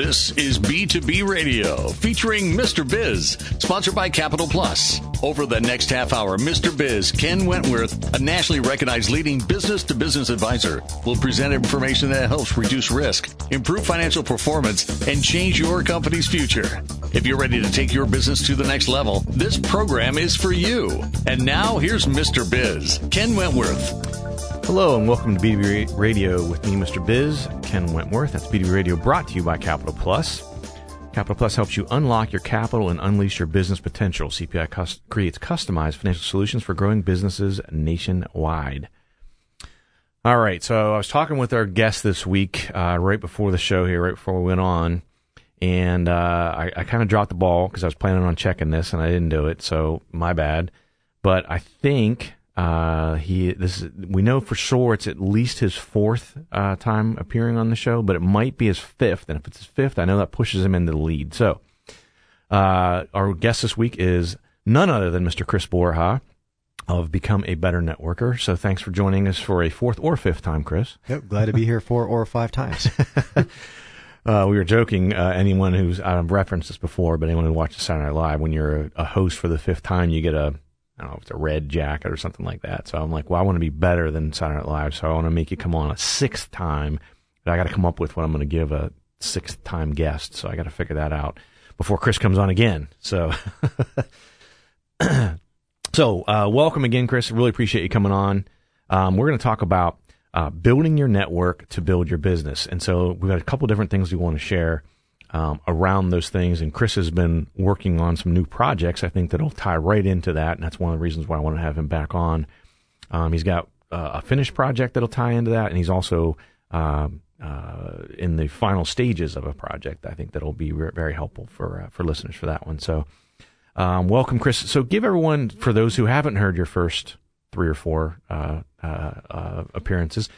This is B2B Radio featuring Mr. Biz, sponsored by Capital Plus. Over the next half hour, Mr. Biz, Ken Wentworth, a nationally recognized leading business to business advisor, will present information that helps reduce risk, improve financial performance, and change your company's future. If you're ready to take your business to the next level, this program is for you. And now here's Mr. Biz, Ken Wentworth. Hello and welcome to B2B Radio with me, Mr. Biz, Ken Wentworth. That's B2B Radio brought to you by Capital Plus. Capital Plus helps you unlock your capital and unleash your business potential. CPI cus- creates customized financial solutions for growing businesses nationwide. All right, so I was talking with our guest this week, uh, right before the show here, right before we went on, and uh, I, I kind of dropped the ball because I was planning on checking this and I didn't do it, so my bad. But I think uh, he this is, we know for sure it's at least his fourth uh, time appearing on the show, but it might be his fifth. And if it's his fifth, I know that pushes him into the lead. So uh, our guest this week is none other than Mr. Chris Borja of Become a Better Networker. So thanks for joining us for a fourth or fifth time, Chris. Yep, glad to be here four or five times. Uh, we were joking. Uh, anyone who's I've referenced this before, but anyone who watches Saturday Night Live, when you're a, a host for the fifth time, you get a I don't know if it's a red jacket or something like that. So I'm like, well, I want to be better than Saturday Night Live, so I want to make you come on a sixth time. But I got to come up with what I'm going to give a sixth time guest. So I got to figure that out before Chris comes on again. So, so uh, welcome again, Chris. Really appreciate you coming on. Um, we're going to talk about uh, building your network to build your business, and so we've got a couple different things we want to share um, around those things. And Chris has been working on some new projects, I think, that'll tie right into that. And that's one of the reasons why I want to have him back on. Um, he's got uh, a finished project that'll tie into that. And he's also um, uh, in the final stages of a project, I think, that'll be re- very helpful for, uh, for listeners for that one. So, um, welcome, Chris. So, give everyone, for those who haven't heard your first three or four uh, uh, uh, appearances,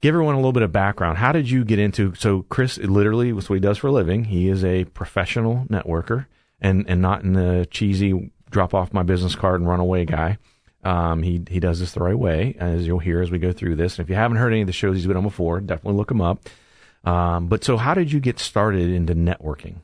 give everyone a little bit of background. How did you get into? So Chris, literally, was what he does for a living. He is a professional networker, and and not in the cheesy drop off my business card and run away guy. Um, he he does this the right way, as you'll hear as we go through this. And if you haven't heard any of the shows he's been on before, definitely look him up. Um, but so, how did you get started into networking?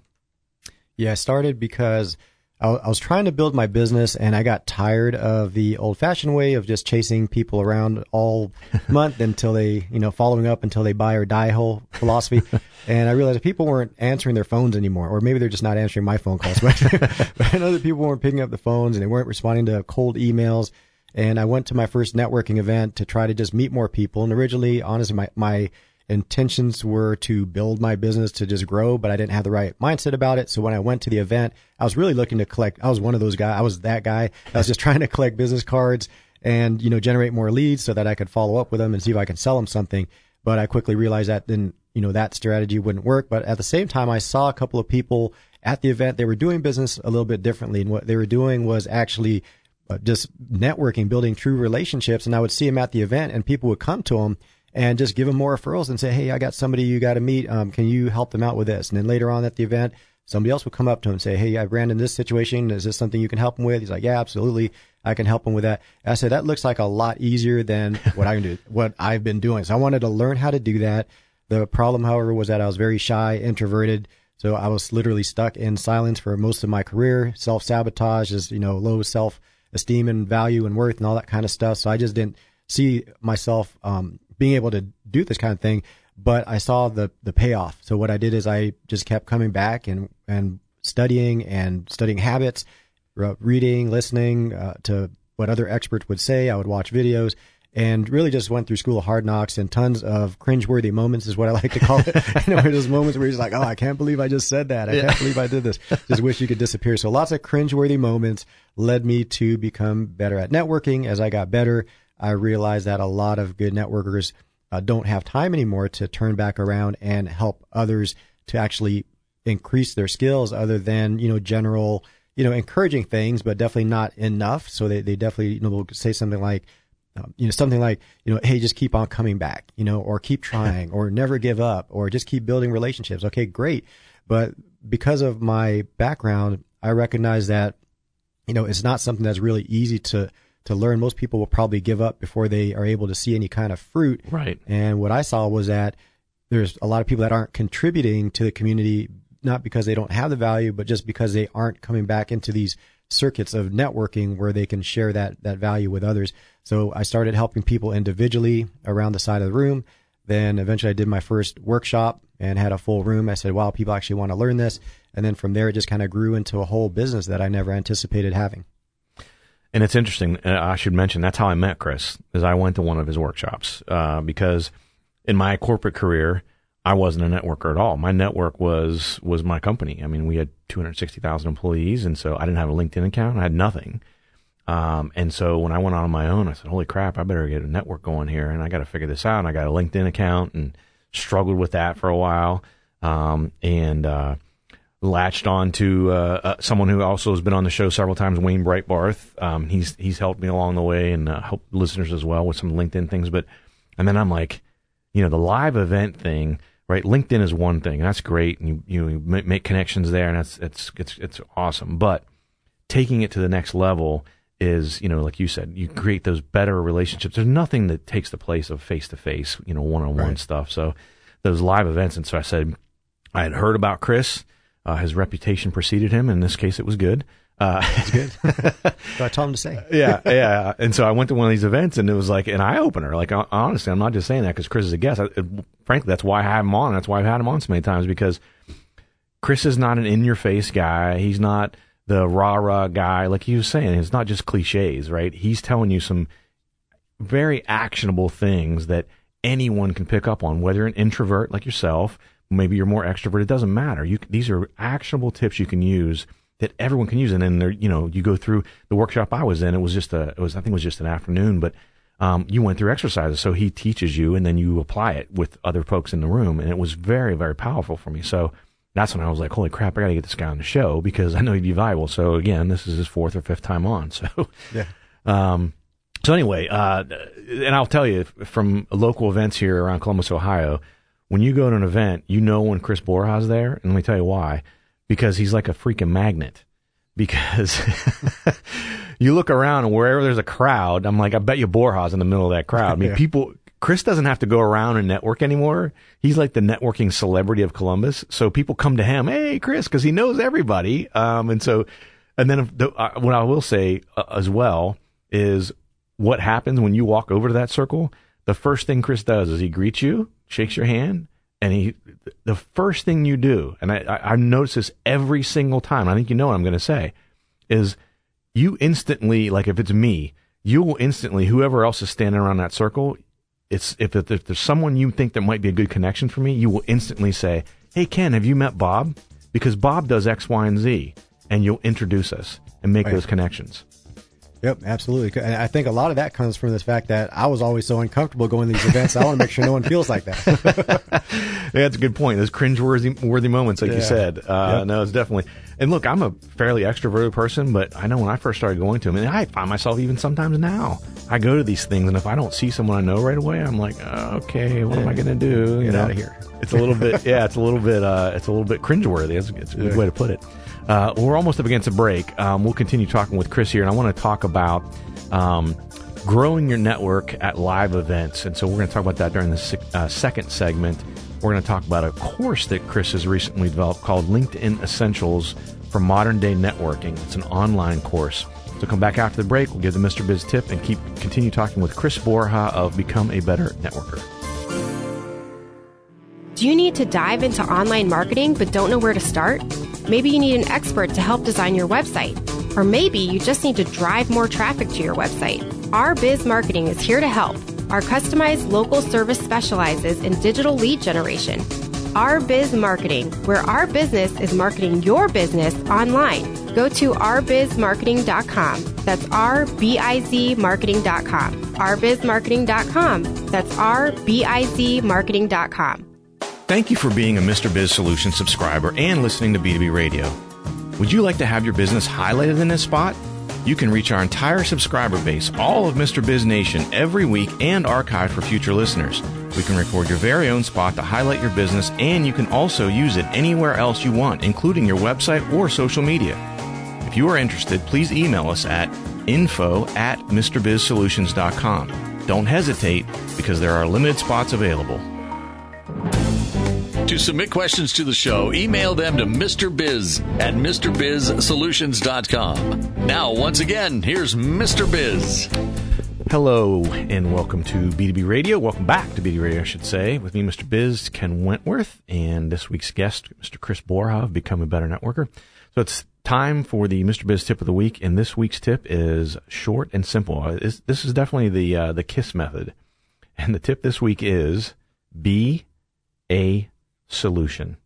Yeah, I started because I was trying to build my business and I got tired of the old fashioned way of just chasing people around all month until they, you know, following up until they buy or die whole philosophy. and I realized people weren't answering their phones anymore, or maybe they're just not answering my phone calls. But, but I know that people weren't picking up the phones and they weren't responding to cold emails. And I went to my first networking event to try to just meet more people. And originally, honestly, my, my intentions were to build my business to just grow, but I didn't have the right mindset about it. So when I went to the event, I was really looking to collect. I was one of those guys. I was that guy. I was just trying to collect business cards and, you know, generate more leads so that I could follow up with them and see if I can sell them something. But I quickly realized that then, you know, that strategy wouldn't work. But at the same time, I saw a couple of people at the event. They were doing business a little bit differently. And what they were doing was actually uh, just networking, building true relationships. And I would see them at the event and people would come to them and just give them more referrals and say, Hey, I got somebody you got to meet. Um, can you help them out with this? And then later on at the event, somebody else would come up to him and say, Hey, I ran in this situation. Is this something you can help him with? He's like, Yeah, absolutely. I can help him with that. I said, that looks like a lot easier than what I can do, what I've been doing. So I wanted to learn how to do that. The problem, however, was that I was very shy, introverted. So I was literally stuck in silence for most of my career. Self sabotage is, you know, low self esteem and value and worth and all that kind of stuff. So I just didn't see myself, um, being able to do this kind of thing, but I saw the the payoff. So what I did is I just kept coming back and and studying and studying habits, reading, listening uh, to what other experts would say. I would watch videos and really just went through school of hard knocks and tons of cringeworthy moments is what I like to call it. you know, those moments where you're just like, oh, I can't believe I just said that. I yeah. can't believe I did this. Just wish you could disappear. So lots of cringeworthy moments led me to become better at networking. As I got better, I realize that a lot of good networkers uh, don't have time anymore to turn back around and help others to actually increase their skills other than, you know, general, you know, encouraging things, but definitely not enough. So they, they definitely, you know, will say something like, um, you know, something like, you know, hey, just keep on coming back, you know, or keep trying or never give up or just keep building relationships. Okay, great. But because of my background, I recognize that, you know, it's not something that's really easy to, to learn. Most people will probably give up before they are able to see any kind of fruit. Right. And what I saw was that there's a lot of people that aren't contributing to the community not because they don't have the value, but just because they aren't coming back into these circuits of networking where they can share that that value with others. So I started helping people individually around the side of the room. Then eventually I did my first workshop and had a full room. I said, wow, people actually want to learn this. And then from there, it just kind of grew into a whole business that I never anticipated having. And it's interesting. Uh, I should mention that's how I met Chris. Is I went to one of his workshops uh, because in my corporate career, I wasn't a networker at all. My network was was my company. I mean, we had 260,000 employees, and so I didn't have a LinkedIn account. I had nothing. Um, and so when I went on my own, I said, "Holy crap! I better get a network going here, and I got to figure this out." And I got a LinkedIn account and struggled with that for a while, um, and uh, latched on to uh, uh, someone who also has been on the show several times, Wayne Breitbarth. Um, he's he's helped me along the way and uh, helped listeners as well with some LinkedIn things. But and then I'm like, you know, the live event thing, right? LinkedIn is one thing, that's great, and you you make connections there, and that's it's it's it's awesome. But taking it to the next level is, you know, like you said, you create those better relationships. There's nothing that takes the place of face to face, you know, one on one stuff. So those live events. And so I said, I had heard about Chris. Uh, his reputation preceded him. In this case, it was good. Uh, it's good. so I told him to say. yeah, yeah. And so I went to one of these events, and it was like an eye opener. Like honestly, I'm not just saying that because Chris is a guest. I, it, frankly, that's why I have him on. That's why I've had him on so many times because Chris is not an in your face guy. He's not the rah rah guy. Like he was saying, it's not just cliches, right? He's telling you some very actionable things that anyone can pick up on, whether you're an introvert like yourself, maybe you're more extrovert. It doesn't matter. You, these are actionable tips you can use that everyone can use. And then there, you know, you go through the workshop I was in. It was just a, it was, I think it was just an afternoon, but um, you went through exercises. So he teaches you and then you apply it with other folks in the room. And it was very, very powerful for me. So that's when I was like, holy crap, I got to get this guy on the show because I know he'd be valuable. So again, this is his fourth or fifth time on. So, yeah. Um, so anyway, uh, and I'll tell you from local events here around Columbus, Ohio, when you go to an event, you know when Chris Borja's there, and let me tell you why. Because he's like a freaking magnet. Because you look around and wherever there's a crowd, I'm like, I bet you Borja's in the middle of that crowd. I mean, yeah. people, Chris doesn't have to go around and network anymore. He's like the networking celebrity of Columbus. So people come to him, hey, Chris, because he knows everybody. Um, and so, and then the, uh, what I will say uh, as well is what happens when you walk over to that circle. The first thing Chris does is he greets you, shakes your hand, and he, the first thing you do, and I, I, notice this every single time. I think you know what I'm going to say, is you instantly, like if it's me, you will instantly, whoever else is standing around that circle, it's if, if there's someone you think that might be a good connection for me, you will instantly say, "Hey Ken, have you met Bob?" Because Bob does X, Y, and Z, and you'll introduce us and make right. those connections. Yep, absolutely. And I think a lot of that comes from the fact that I was always so uncomfortable going to these events. I want to make sure no one feels like that. yeah, that's a good point. Those cringe-worthy worthy moments, like yeah. you said. Uh, yep. No, it's definitely. And look, I'm a fairly extroverted person, but I know when I first started going to them, and I find myself even sometimes now, I go to these things, and if I don't see someone I know right away, I'm like, oh, okay, what am I going to do? You Get know? out of here. It's a little bit, yeah, it's a little bit, uh, it's a little bit cringeworthy. It's, it's a good yeah. way to put it. Uh, we're almost up against a break. Um, we'll continue talking with Chris here, and I want to talk about um, growing your network at live events. And so we're going to talk about that during the uh, second segment. We're going to talk about a course that Chris has recently developed called LinkedIn Essentials for Modern Day Networking. It's an online course. So come back after the break. We'll give the Mr. Biz tip and keep continue talking with Chris Borja of Become a Better Networker. Do you need to dive into online marketing but don't know where to start? Maybe you need an expert to help design your website. Or maybe you just need to drive more traffic to your website. Our Biz Marketing is here to help. Our customized local service specializes in digital lead generation. Our Biz Marketing, where our business is marketing your business online. Go to rbizmarketing.com. That's R B I Z marketing.com. rbizmarketing.com. That's R B I Z marketing.com. Thank you for being a Mr. Biz Solution subscriber and listening to B2B Radio. Would you like to have your business highlighted in this spot? You can reach our entire subscriber base, all of Mr. Biz Nation, every week and archive for future listeners. We can record your very own spot to highlight your business, and you can also use it anywhere else you want, including your website or social media. If you are interested, please email us at info at MrBizSolutions.com. Don't hesitate because there are limited spots available. To submit questions to the show, email them to Mr. Biz at MrBizSolutions.com. Now, once again, here's Mr. Biz. Hello and welcome to B2B Radio. Welcome back to B2B Radio, I should say, with me, Mr. Biz, Ken Wentworth, and this week's guest, Mr. Chris Borja of Become a Better Networker. So it's time for the Mr. Biz tip of the week, and this week's tip is short and simple. Uh, this is definitely the uh, the KISS method, and the tip this week is be a solution.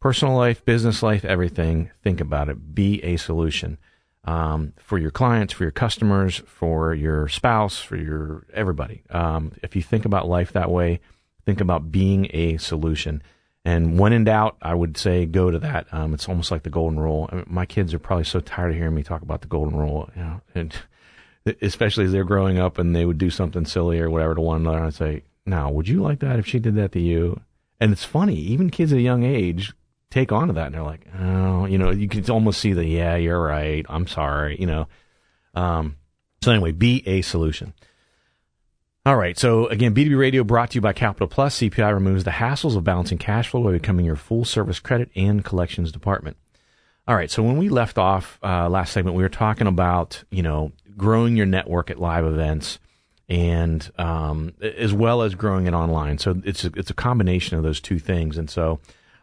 Personal life, business life, everything. Think about it. Be a solution um, for your clients, for your customers, for your spouse, for your everybody. Um, if you think about life that way, think about being a solution. And when in doubt, I would say go to that. Um, it's almost like the golden rule. I mean, my kids are probably so tired of hearing me talk about the golden rule, you know, and especially as they're growing up and they would do something silly or whatever to one another. I'd say, now, would you like that if she did that to you? And it's funny, even kids at a young age take on to that and they're like, oh, you know, you can almost see the, yeah, you're right. I'm sorry, you know. Um, so anyway, be a solution. All right. So again, B2B radio brought to you by Capital Plus. CPI removes the hassles of balancing cash flow by becoming your full service credit and collections department. All right. So when we left off uh, last segment, we were talking about, you know, growing your network at live events and um, as well as growing it online. So it's a, it's a combination of those two things. And so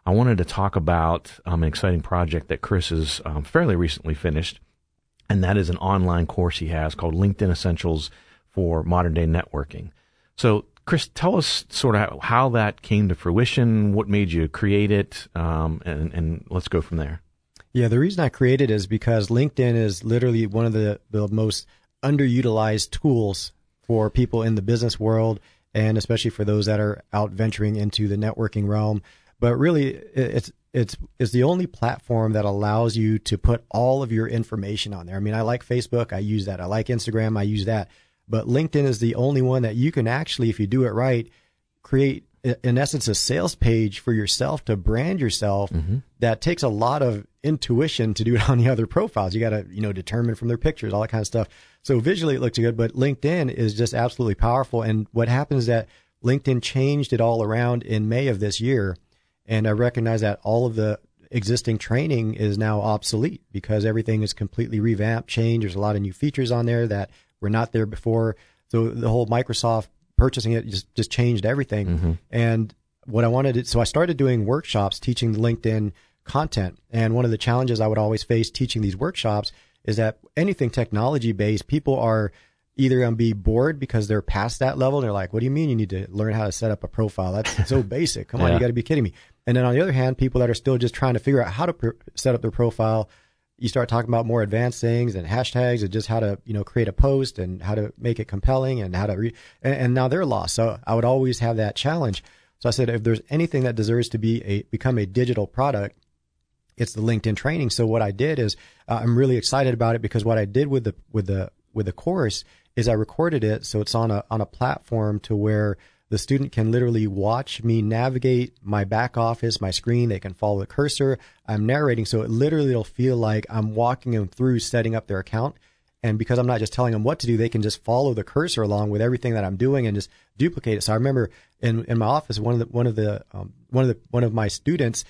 I wanted to talk about um, an exciting project that Chris has um, fairly recently finished, and that is an online course he has called LinkedIn Essentials for Modern Day Networking. So, Chris, tell us sort of how that came to fruition, what made you create it, um, and, and let's go from there. Yeah, the reason I created it is because LinkedIn is literally one of the, the most underutilized tools for people in the business world, and especially for those that are out venturing into the networking realm but really it's it's it's the only platform that allows you to put all of your information on there. I mean, I like Facebook, I use that. I like Instagram, I use that. But LinkedIn is the only one that you can actually, if you do it right, create in essence a sales page for yourself to brand yourself mm-hmm. that takes a lot of intuition to do it on the other profiles you got to you know determine from their pictures all that kind of stuff so visually it looks good but linkedin is just absolutely powerful and what happens is that linkedin changed it all around in may of this year and I recognize that all of the existing training is now obsolete because everything is completely revamped, changed. There's a lot of new features on there that were not there before. So the whole Microsoft purchasing it just, just changed everything. Mm-hmm. And what I wanted to, so I started doing workshops teaching LinkedIn content. And one of the challenges I would always face teaching these workshops is that anything technology based, people are either going to be bored because they're past that level. And they're like, what do you mean you need to learn how to set up a profile? That's so basic. Come on, yeah. you got to be kidding me. And then on the other hand, people that are still just trying to figure out how to pr- set up their profile, you start talking about more advanced things and hashtags and just how to, you know, create a post and how to make it compelling and how to re- and, and now they're lost. So I would always have that challenge. So I said, if there's anything that deserves to be a become a digital product, it's the LinkedIn training. So what I did is uh, I'm really excited about it because what I did with the with the with the course is I recorded it so it's on a on a platform to where the student can literally watch me navigate my back office, my screen. They can follow the cursor. I'm narrating, so it literally will feel like I'm walking them through setting up their account. And because I'm not just telling them what to do, they can just follow the cursor along with everything that I'm doing and just duplicate it. So I remember in, in my office, one of the one of the um, one of the one of my students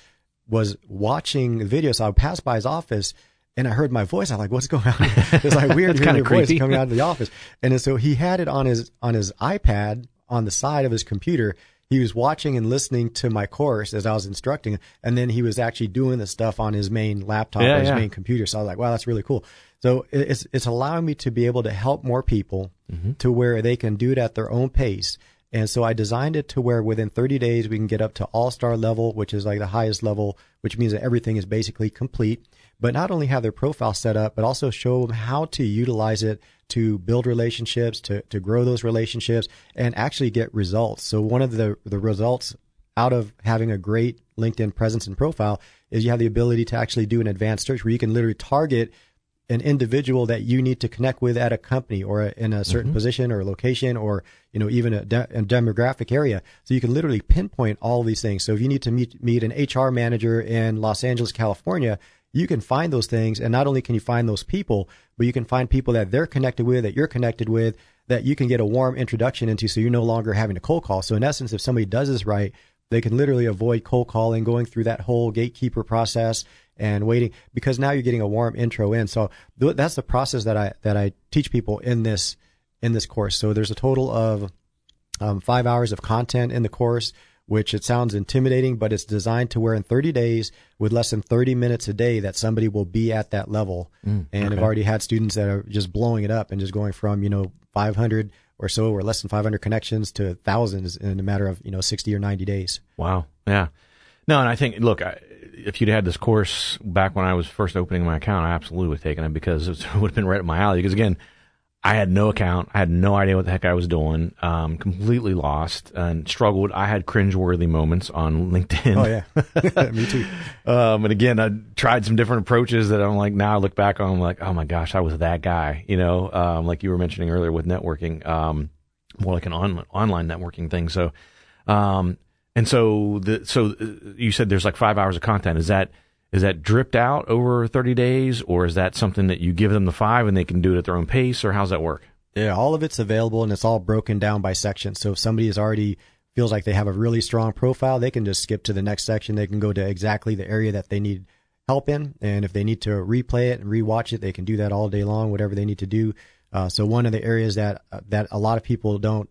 was watching the video. So I passed by his office and I heard my voice. I'm like, what's going on? It's like weird hearing your voice coming out of the office. And so he had it on his on his iPad on the side of his computer. He was watching and listening to my course as I was instructing, and then he was actually doing the stuff on his main laptop yeah, or his yeah. main computer. So I was like, wow, that's really cool. So it's it's allowing me to be able to help more people mm-hmm. to where they can do it at their own pace. And so I designed it to where within 30 days we can get up to all star level, which is like the highest level, which means that everything is basically complete. But not only have their profile set up, but also show them how to utilize it to build relationships, to, to grow those relationships, and actually get results. So one of the, the results out of having a great LinkedIn presence and profile is you have the ability to actually do an advanced search where you can literally target an individual that you need to connect with at a company or a, in a certain mm-hmm. position or location or you know even a, de- a, demographic area so you can literally pinpoint all these things so if you need to meet meet an HR manager in Los Angeles California you can find those things. And not only can you find those people, but you can find people that they're connected with, that you're connected with, that you can get a warm introduction into. So you're no longer having to cold call. So in essence, if somebody does this right, they can literally avoid cold calling, going through that whole gatekeeper process and waiting because now you're getting a warm intro in. So th- that's the process that I that I teach people in this in this course. So there's a total of um, five hours of content in the course, which it sounds intimidating, but it's designed to where in 30 days, with less than 30 minutes a day, that somebody will be at that level. Mm, and okay. I've already had students that are just blowing it up and just going from you know 500 or so, or less than 500 connections to thousands in a matter of you know 60 or 90 days. Wow. Yeah. No, and I think look, I, if you'd had this course back when I was first opening my account, I absolutely would have taken it because it would have been right up my alley. Because again, I had no account. I had no idea what the heck I was doing. Um, completely lost and struggled. I had cringeworthy moments on LinkedIn. Oh yeah, me too. Um, and again, I tried some different approaches that I'm like now I look back on. I'm like, oh my gosh, I was that guy. You know, um, like you were mentioning earlier with networking, um, more like an on, online networking thing. So, um, and so the so uh, you said there's like five hours of content. Is that is that dripped out over 30 days, or is that something that you give them the five and they can do it at their own pace, or how's that work? Yeah, all of it's available and it's all broken down by section. So if somebody is already feels like they have a really strong profile, they can just skip to the next section. They can go to exactly the area that they need help in, and if they need to replay it and rewatch it, they can do that all day long. Whatever they need to do. Uh, so one of the areas that uh, that a lot of people don't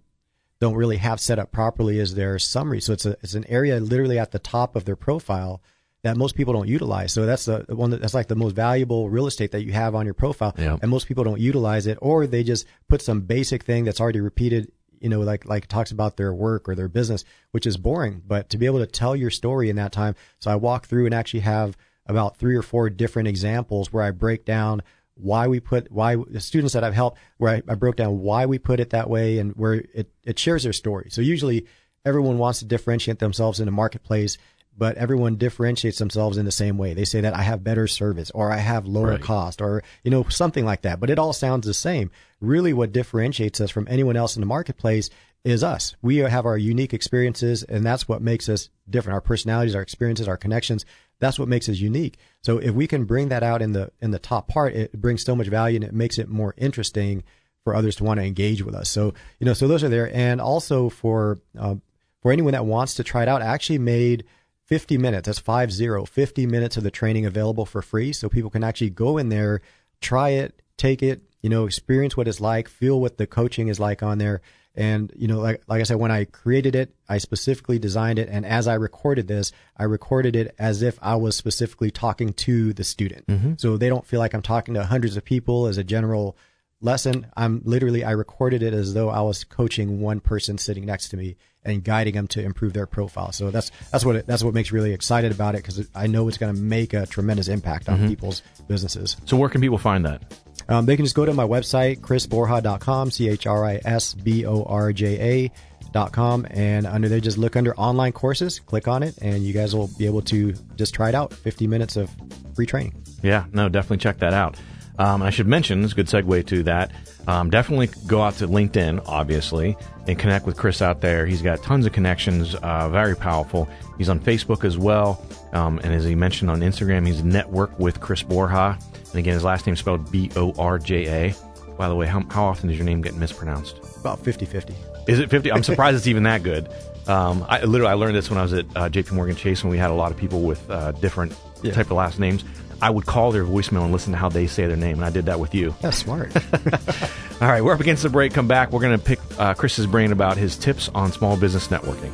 don't really have set up properly is their summary. So it's a it's an area literally at the top of their profile that most people don't utilize. So that's the one that, that's like the most valuable real estate that you have on your profile, yeah. and most people don't utilize it, or they just put some basic thing that's already repeated. You know, like like talks about their work or their business, which is boring. But to be able to tell your story in that time, so I walk through and actually have about three or four different examples where I break down why we put why the students that I've helped where I, I, broke down why we put it that way and where it, it shares their story. So usually everyone wants to differentiate themselves in a marketplace but everyone differentiates themselves in the same way. They say that I have better service or I have lower right. cost or, you know, something like that. But it all sounds the same. Really what differentiates us from anyone else in the marketplace is us. We have our unique experiences and that's what makes us different. Our personalities, our experiences, our connections. That's what makes us unique. So if we can bring that out in the, in the top part, it brings so much value and it makes it more interesting for others to want to engage with us. So, you know, so those are there. And also for, uh, for anyone that wants to try it out, I actually made 50 minutes. That's five zero. 50 minutes of the training available for free. So people can actually go in there, try it, take it, you know, experience what it's like, feel what the coaching is like on there. And, you know, like, like I said, when I created it, I specifically designed it. And as I recorded this, I recorded it as if I was specifically talking to the student. Mm-hmm. So they don't feel like I'm talking to hundreds of people as a general lesson. I'm literally, I recorded it as though I was coaching one person sitting next to me and guiding them to improve their profile. So that's that's what it, that's what makes me really excited about it because I know it's going to make a tremendous impact on mm-hmm. people's businesses. So where can people find that? Um, they can just go to my website, chrisborja.com, C H R I S B O R J A. Dot com and under there just look under online courses click on it and you guys will be able to just try it out 50 minutes of free training yeah no definitely check that out um, I should mention, it's a good segue to that. Um, definitely go out to LinkedIn, obviously, and connect with Chris out there. He's got tons of connections, uh, very powerful. He's on Facebook as well. Um, and as he mentioned on Instagram, he's Network with Chris Borja. And again, his last name is spelled B O R J A. By the way, how, how often does your name get mispronounced? About 50 50. Is it 50? I'm surprised it's even that good. Um, I literally I learned this when I was at uh, JP Morgan Chase when we had a lot of people with uh, different yeah. type of last names. I would call their voicemail and listen to how they say their name, and I did that with you. That's smart. All right, we're up against the break. Come back. We're going to pick uh, Chris's brain about his tips on small business networking.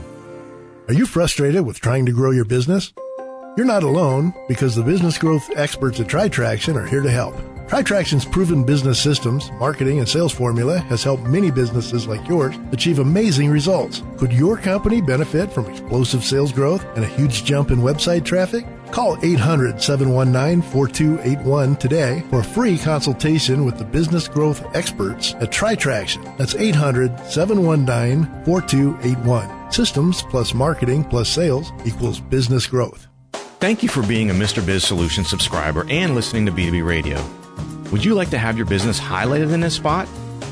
Are you frustrated with trying to grow your business? You're not alone because the business growth experts at TriTraction are here to help. TriTraction's proven business systems, marketing, and sales formula has helped many businesses like yours achieve amazing results. Could your company benefit from explosive sales growth and a huge jump in website traffic? Call 800 719 4281 today for a free consultation with the business growth experts at TriTraction. That's 800 719 4281. Systems plus marketing plus sales equals business growth. Thank you for being a Mr. Biz Solution subscriber and listening to B2B Radio. Would you like to have your business highlighted in this spot?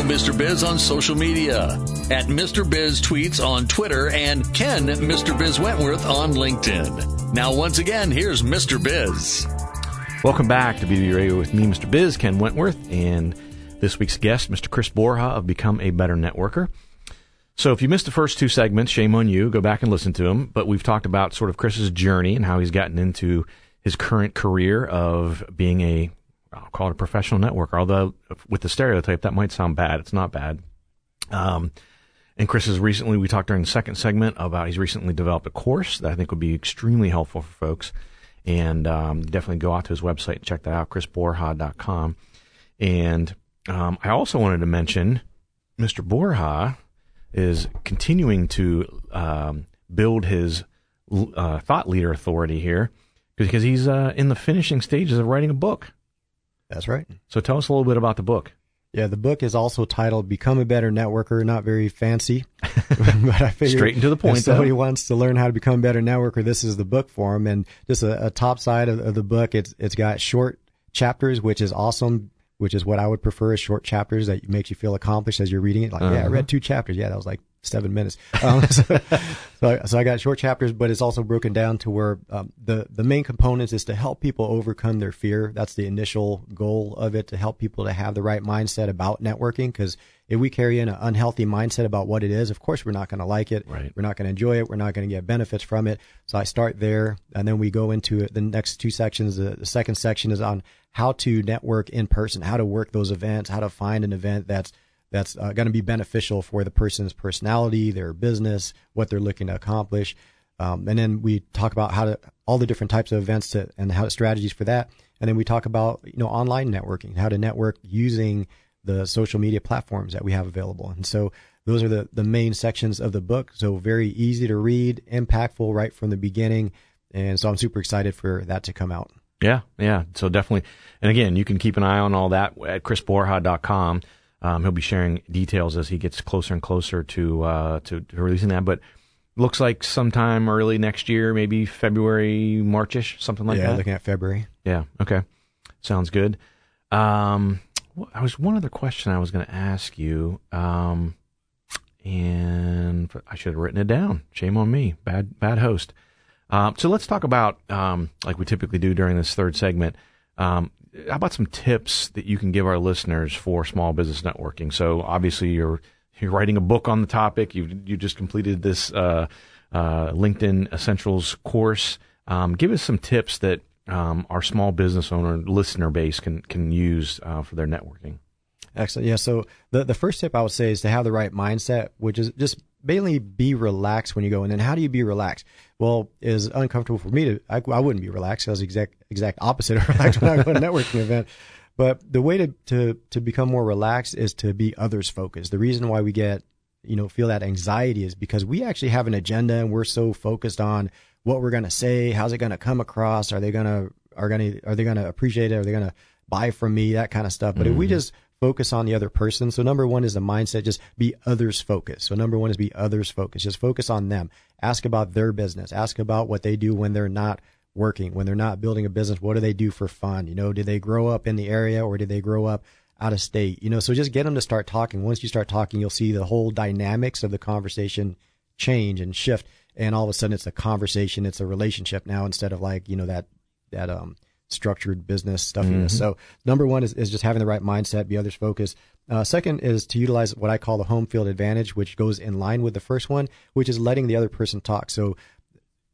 Follow Mr. Biz on social media at Mr. Biz Tweets on Twitter and Ken Mr. Biz Wentworth on LinkedIn. Now, once again, here's Mr. Biz. Welcome back to BB Radio with me, Mr. Biz, Ken Wentworth, and this week's guest, Mr. Chris Borja of Become a Better Networker. So if you missed the first two segments, shame on you. Go back and listen to them. But we've talked about sort of Chris's journey and how he's gotten into his current career of being a, I'll call it a professional networker. Although with the stereotype, that might sound bad. It's not bad. Um, and Chris has recently, we talked during the second segment about he's recently developed a course that I think would be extremely helpful for folks. And um, definitely go out to his website and check that out, chrisborja.com. And um, I also wanted to mention Mr. Borja is continuing to um, build his uh, thought leader authority here because he's uh, in the finishing stages of writing a book. That's right. So tell us a little bit about the book. Yeah, the book is also titled "Become a Better Networker." Not very fancy, but I figured straight into the point. If somebody though. wants to learn how to become a better networker, this is the book for them. And just a, a top side of, of, the book, it's it's got short chapters, which is awesome. Which is what I would prefer is short chapters that makes you feel accomplished as you're reading it. Like, uh-huh. yeah, I read two chapters. Yeah, that was like seven minutes. Um, so, so, I, so, I, got short chapters, but it's also broken down to where um, the the main components is to help people overcome their fear. That's the initial goal of it to help people to have the right mindset about networking. Because if we carry in an unhealthy mindset about what it is, of course we're not going to like it. Right. We're not going to enjoy it. We're not going to get benefits from it. So I start there, and then we go into the next two sections. The, the second section is on how to network in person, how to work those events, how to find an event that's that's uh, going to be beneficial for the person's personality, their business, what they're looking to accomplish. Um, and then we talk about how to all the different types of events to, and how strategies for that. And then we talk about you know online networking, how to network using the social media platforms that we have available. And so those are the the main sections of the book. So very easy to read, impactful right from the beginning. And so I'm super excited for that to come out. Yeah, yeah. So definitely. And again, you can keep an eye on all that at chrisborja.com. Um, he'll be sharing details as he gets closer and closer to, uh, to, to releasing that. But looks like sometime early next year, maybe February, Marchish, something like yeah, that. Yeah, looking at February. Yeah. Okay. Sounds good. Um, I was one other question I was going to ask you. Um, and I should have written it down. Shame on me. Bad, bad host. Um, so let's talk about, um, like we typically do during this third segment, um, how about some tips that you can give our listeners for small business networking? So obviously you're you're writing a book on the topic. You you just completed this uh, uh, LinkedIn Essentials course. Um, give us some tips that um, our small business owner listener base can can use uh, for their networking. Excellent. Yeah. So the the first tip I would say is to have the right mindset, which is just mainly be relaxed when you go. And how do you be relaxed? Well, is uncomfortable for me to. I, I wouldn't be relaxed. I was the exact exact opposite of relaxed when I go to a networking event. But the way to, to to become more relaxed is to be others focused. The reason why we get you know feel that anxiety is because we actually have an agenda and we're so focused on what we're going to say, how's it going to come across, are they going to are going to are they going to appreciate it, are they going to buy from me, that kind of stuff. But mm-hmm. if we mm-hmm. just focus on the other person. So number one is the mindset, just be others focused. So number one is be others focused. Just focus on them. Ask about their business. Ask about what they do when they're not working, when they're not building a business. What do they do for fun? You know, did they grow up in the area or did they grow up out of state? You know, so just get them to start talking. Once you start talking, you'll see the whole dynamics of the conversation change and shift. And all of a sudden it's a conversation. It's a relationship now instead of like, you know, that, that, um, structured business stuffiness. Mm-hmm. So number one is, is just having the right mindset, be others focused. Uh, second is to utilize what I call the home field advantage, which goes in line with the first one, which is letting the other person talk. So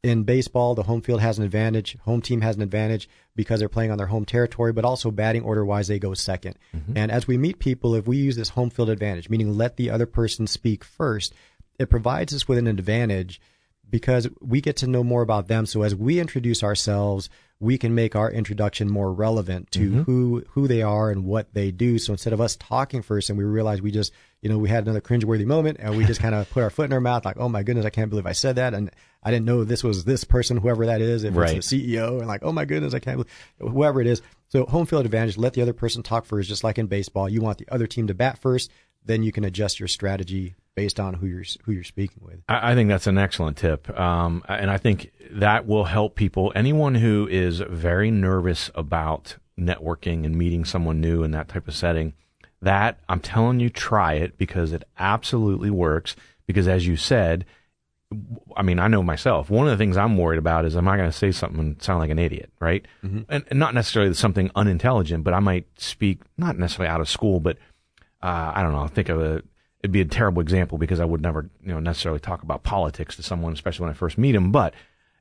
in baseball, the home field has an advantage. Home team has an advantage because they're playing on their home territory, but also batting order wise, they go 2nd mm-hmm. And as we meet people, if we use this home field advantage, meaning let the other person speak first, it provides us with an advantage because we get to know more about them. So as we introduce ourselves, we can make our introduction more relevant to mm-hmm. who who they are and what they do. So instead of us talking first and we realize we just you know we had another cringeworthy moment and we just kind of put our foot in our mouth like oh my goodness I can't believe I said that and I didn't know this was this person whoever that is if right. it's the CEO and like oh my goodness I can't believe whoever it is. So home field advantage let the other person talk first just like in baseball you want the other team to bat first then you can adjust your strategy based on who you're who you're speaking with. I, I think that's an excellent tip, um, and I think that will help people. Anyone who is very nervous about networking and meeting someone new in that type of setting, that I'm telling you, try it because it absolutely works. Because as you said, I mean, I know myself. One of the things I'm worried about is am I going to say something and sound like an idiot, right? Mm-hmm. And, and, not necessarily something unintelligent, but I might speak not necessarily out of school, but uh, I don't know. Think of a it'd be a terrible example because I would never you know necessarily talk about politics to someone, especially when I first meet them. But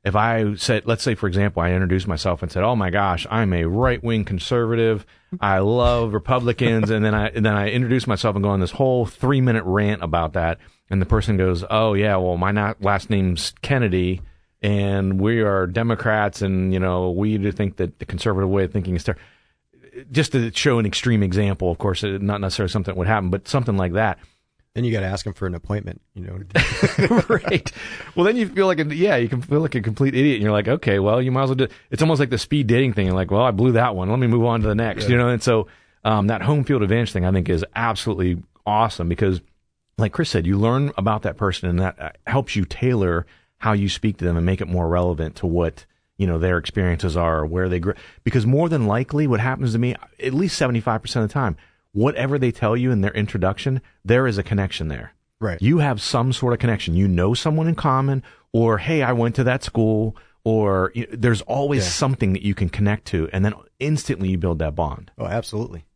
if I said, let's say for example, I introduced myself and said, "Oh my gosh, I'm a right wing conservative. I love Republicans," and then I and then I introduce myself and go on this whole three minute rant about that and the person goes, "Oh yeah, well my not, last name's Kennedy, and we are Democrats, and you know we do think that the conservative way of thinking is terrible." Just to show an extreme example, of course, uh, not necessarily something that would happen, but something like that. Then you got to ask them for an appointment, you know. right. Well, then you feel like a, yeah, you can feel like a complete idiot, and you're like, okay, well, you might as well do. It's almost like the speed dating thing. You're like, well, I blew that one. Let me move on to the next. Yeah. You know, and so um, that home field advantage thing, I think, is absolutely awesome because like Chris said, you learn about that person and that uh, helps you tailor how you speak to them and make it more relevant to what, you know, their experiences are or where they grew. Because more than likely what happens to me, at least 75% of the time, whatever they tell you in their introduction, there is a connection there. Right. You have some sort of connection. You know someone in common or, hey, I went to that school or you know, there's always yeah. something that you can connect to and then instantly you build that bond. Oh, absolutely.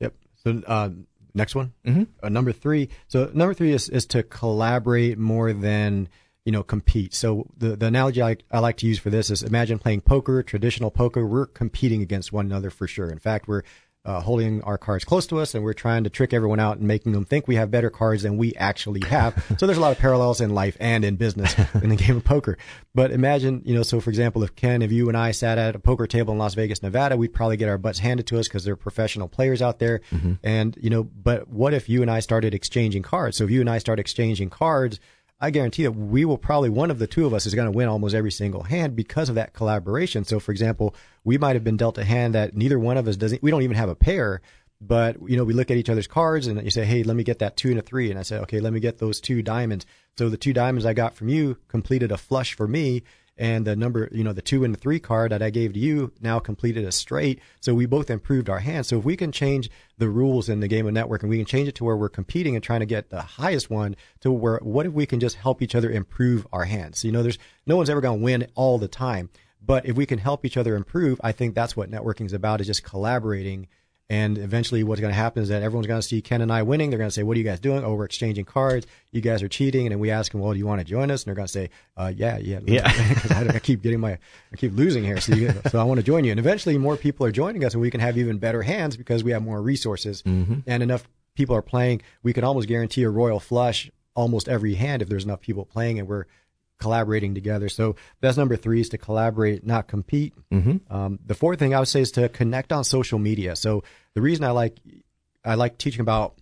Yep. So, uh, Next one, mm-hmm. uh, number three. So number three is is to collaborate more than you know compete. So the the analogy I, I like to use for this is imagine playing poker, traditional poker. We're competing against one another for sure. In fact, we're uh, holding our cards close to us and we're trying to trick everyone out and making them think we have better cards than we actually have. so there's a lot of parallels in life and in business in the game of poker. But imagine, you know, so for example, if Ken, if you and I sat at a poker table in Las Vegas, Nevada, we'd probably get our butts handed to us because there are professional players out there. Mm-hmm. And, you know, but what if you and I started exchanging cards? So if you and I start exchanging cards, I guarantee that we will probably one of the two of us is going to win almost every single hand because of that collaboration. So, for example, we might have been dealt a hand that neither one of us doesn't. We don't even have a pair, but you know, we look at each other's cards and you say, "Hey, let me get that two and a three. and I say, "Okay, let me get those two diamonds." So the two diamonds I got from you completed a flush for me, and the number, you know, the two and the three card that I gave to you now completed a straight. So we both improved our hand. So if we can change the rules in the game of network and we can change it to where we're competing and trying to get the highest one to where, what if we can just help each other improve our hands? You know, there's no one's ever going to win all the time. But if we can help each other improve, I think that's what networking is about is just collaborating and eventually, what's going to happen is that everyone's going to see Ken and I winning. They're going to say, "What are you guys doing? Oh, we're exchanging cards. You guys are cheating." And then we ask them, "Well, do you want to join us?" And they're going to say, uh, "Yeah, yeah, yeah." Because I, I, keep getting my, I keep losing here, so you, so I want to join you. And eventually, more people are joining us, and we can have even better hands because we have more resources mm-hmm. and enough people are playing. We can almost guarantee a royal flush almost every hand if there's enough people playing, and we're collaborating together. So that's number three is to collaborate, not compete. Mm-hmm. Um, the fourth thing I would say is to connect on social media. So the reason I like I like teaching about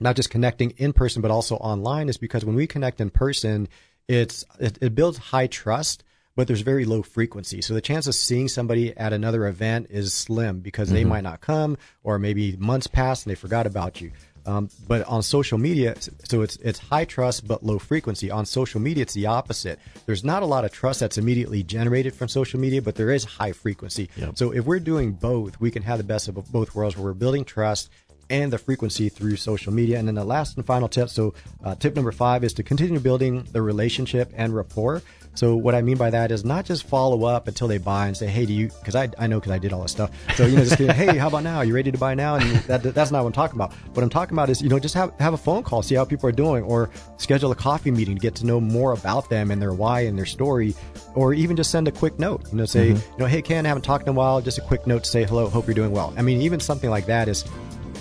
not just connecting in person but also online is because when we connect in person, it's it, it builds high trust. But there's very low frequency. So the chance of seeing somebody at another event is slim because mm-hmm. they might not come or maybe months pass and they forgot about you. Um, but on social media, so it's it's high trust but low frequency. On social media, it's the opposite. There's not a lot of trust that's immediately generated from social media, but there is high frequency. Yep. So if we're doing both, we can have the best of both worlds, where we're building trust and the frequency through social media. And then the last and final tip. So uh, tip number five is to continue building the relationship and rapport. So what I mean by that is not just follow up until they buy and say, "Hey, do you?" Because I, I know because I did all this stuff. So you know, just "Hey, how about now? Are you ready to buy now?" And that, that's not what I'm talking about. What I'm talking about is you know just have have a phone call, see how people are doing, or schedule a coffee meeting to get to know more about them and their why and their story, or even just send a quick note. You know, say mm-hmm. you know, "Hey, Ken, I haven't talked in a while. Just a quick note to say hello. Hope you're doing well." I mean, even something like that is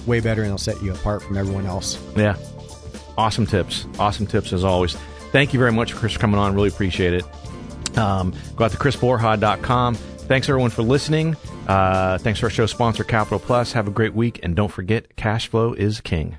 way better and it'll set you apart from everyone else. Yeah. Awesome tips. Awesome tips as always. Thank you very much, Chris, for coming on. Really appreciate it. Um, go out to chrisborja.com. Thanks everyone for listening. Uh, thanks to our show sponsor, Capital Plus. Have a great week, and don't forget, cash flow is king.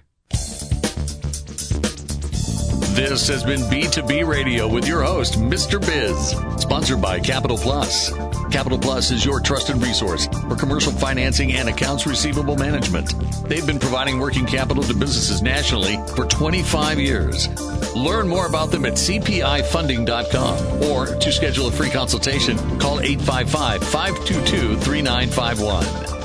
This has been B2B Radio with your host, Mr. Biz, sponsored by Capital Plus. Capital Plus is your trusted resource for commercial financing and accounts receivable management. They've been providing working capital to businesses nationally for 25 years. Learn more about them at cpifunding.com or to schedule a free consultation, call 855 522 3951.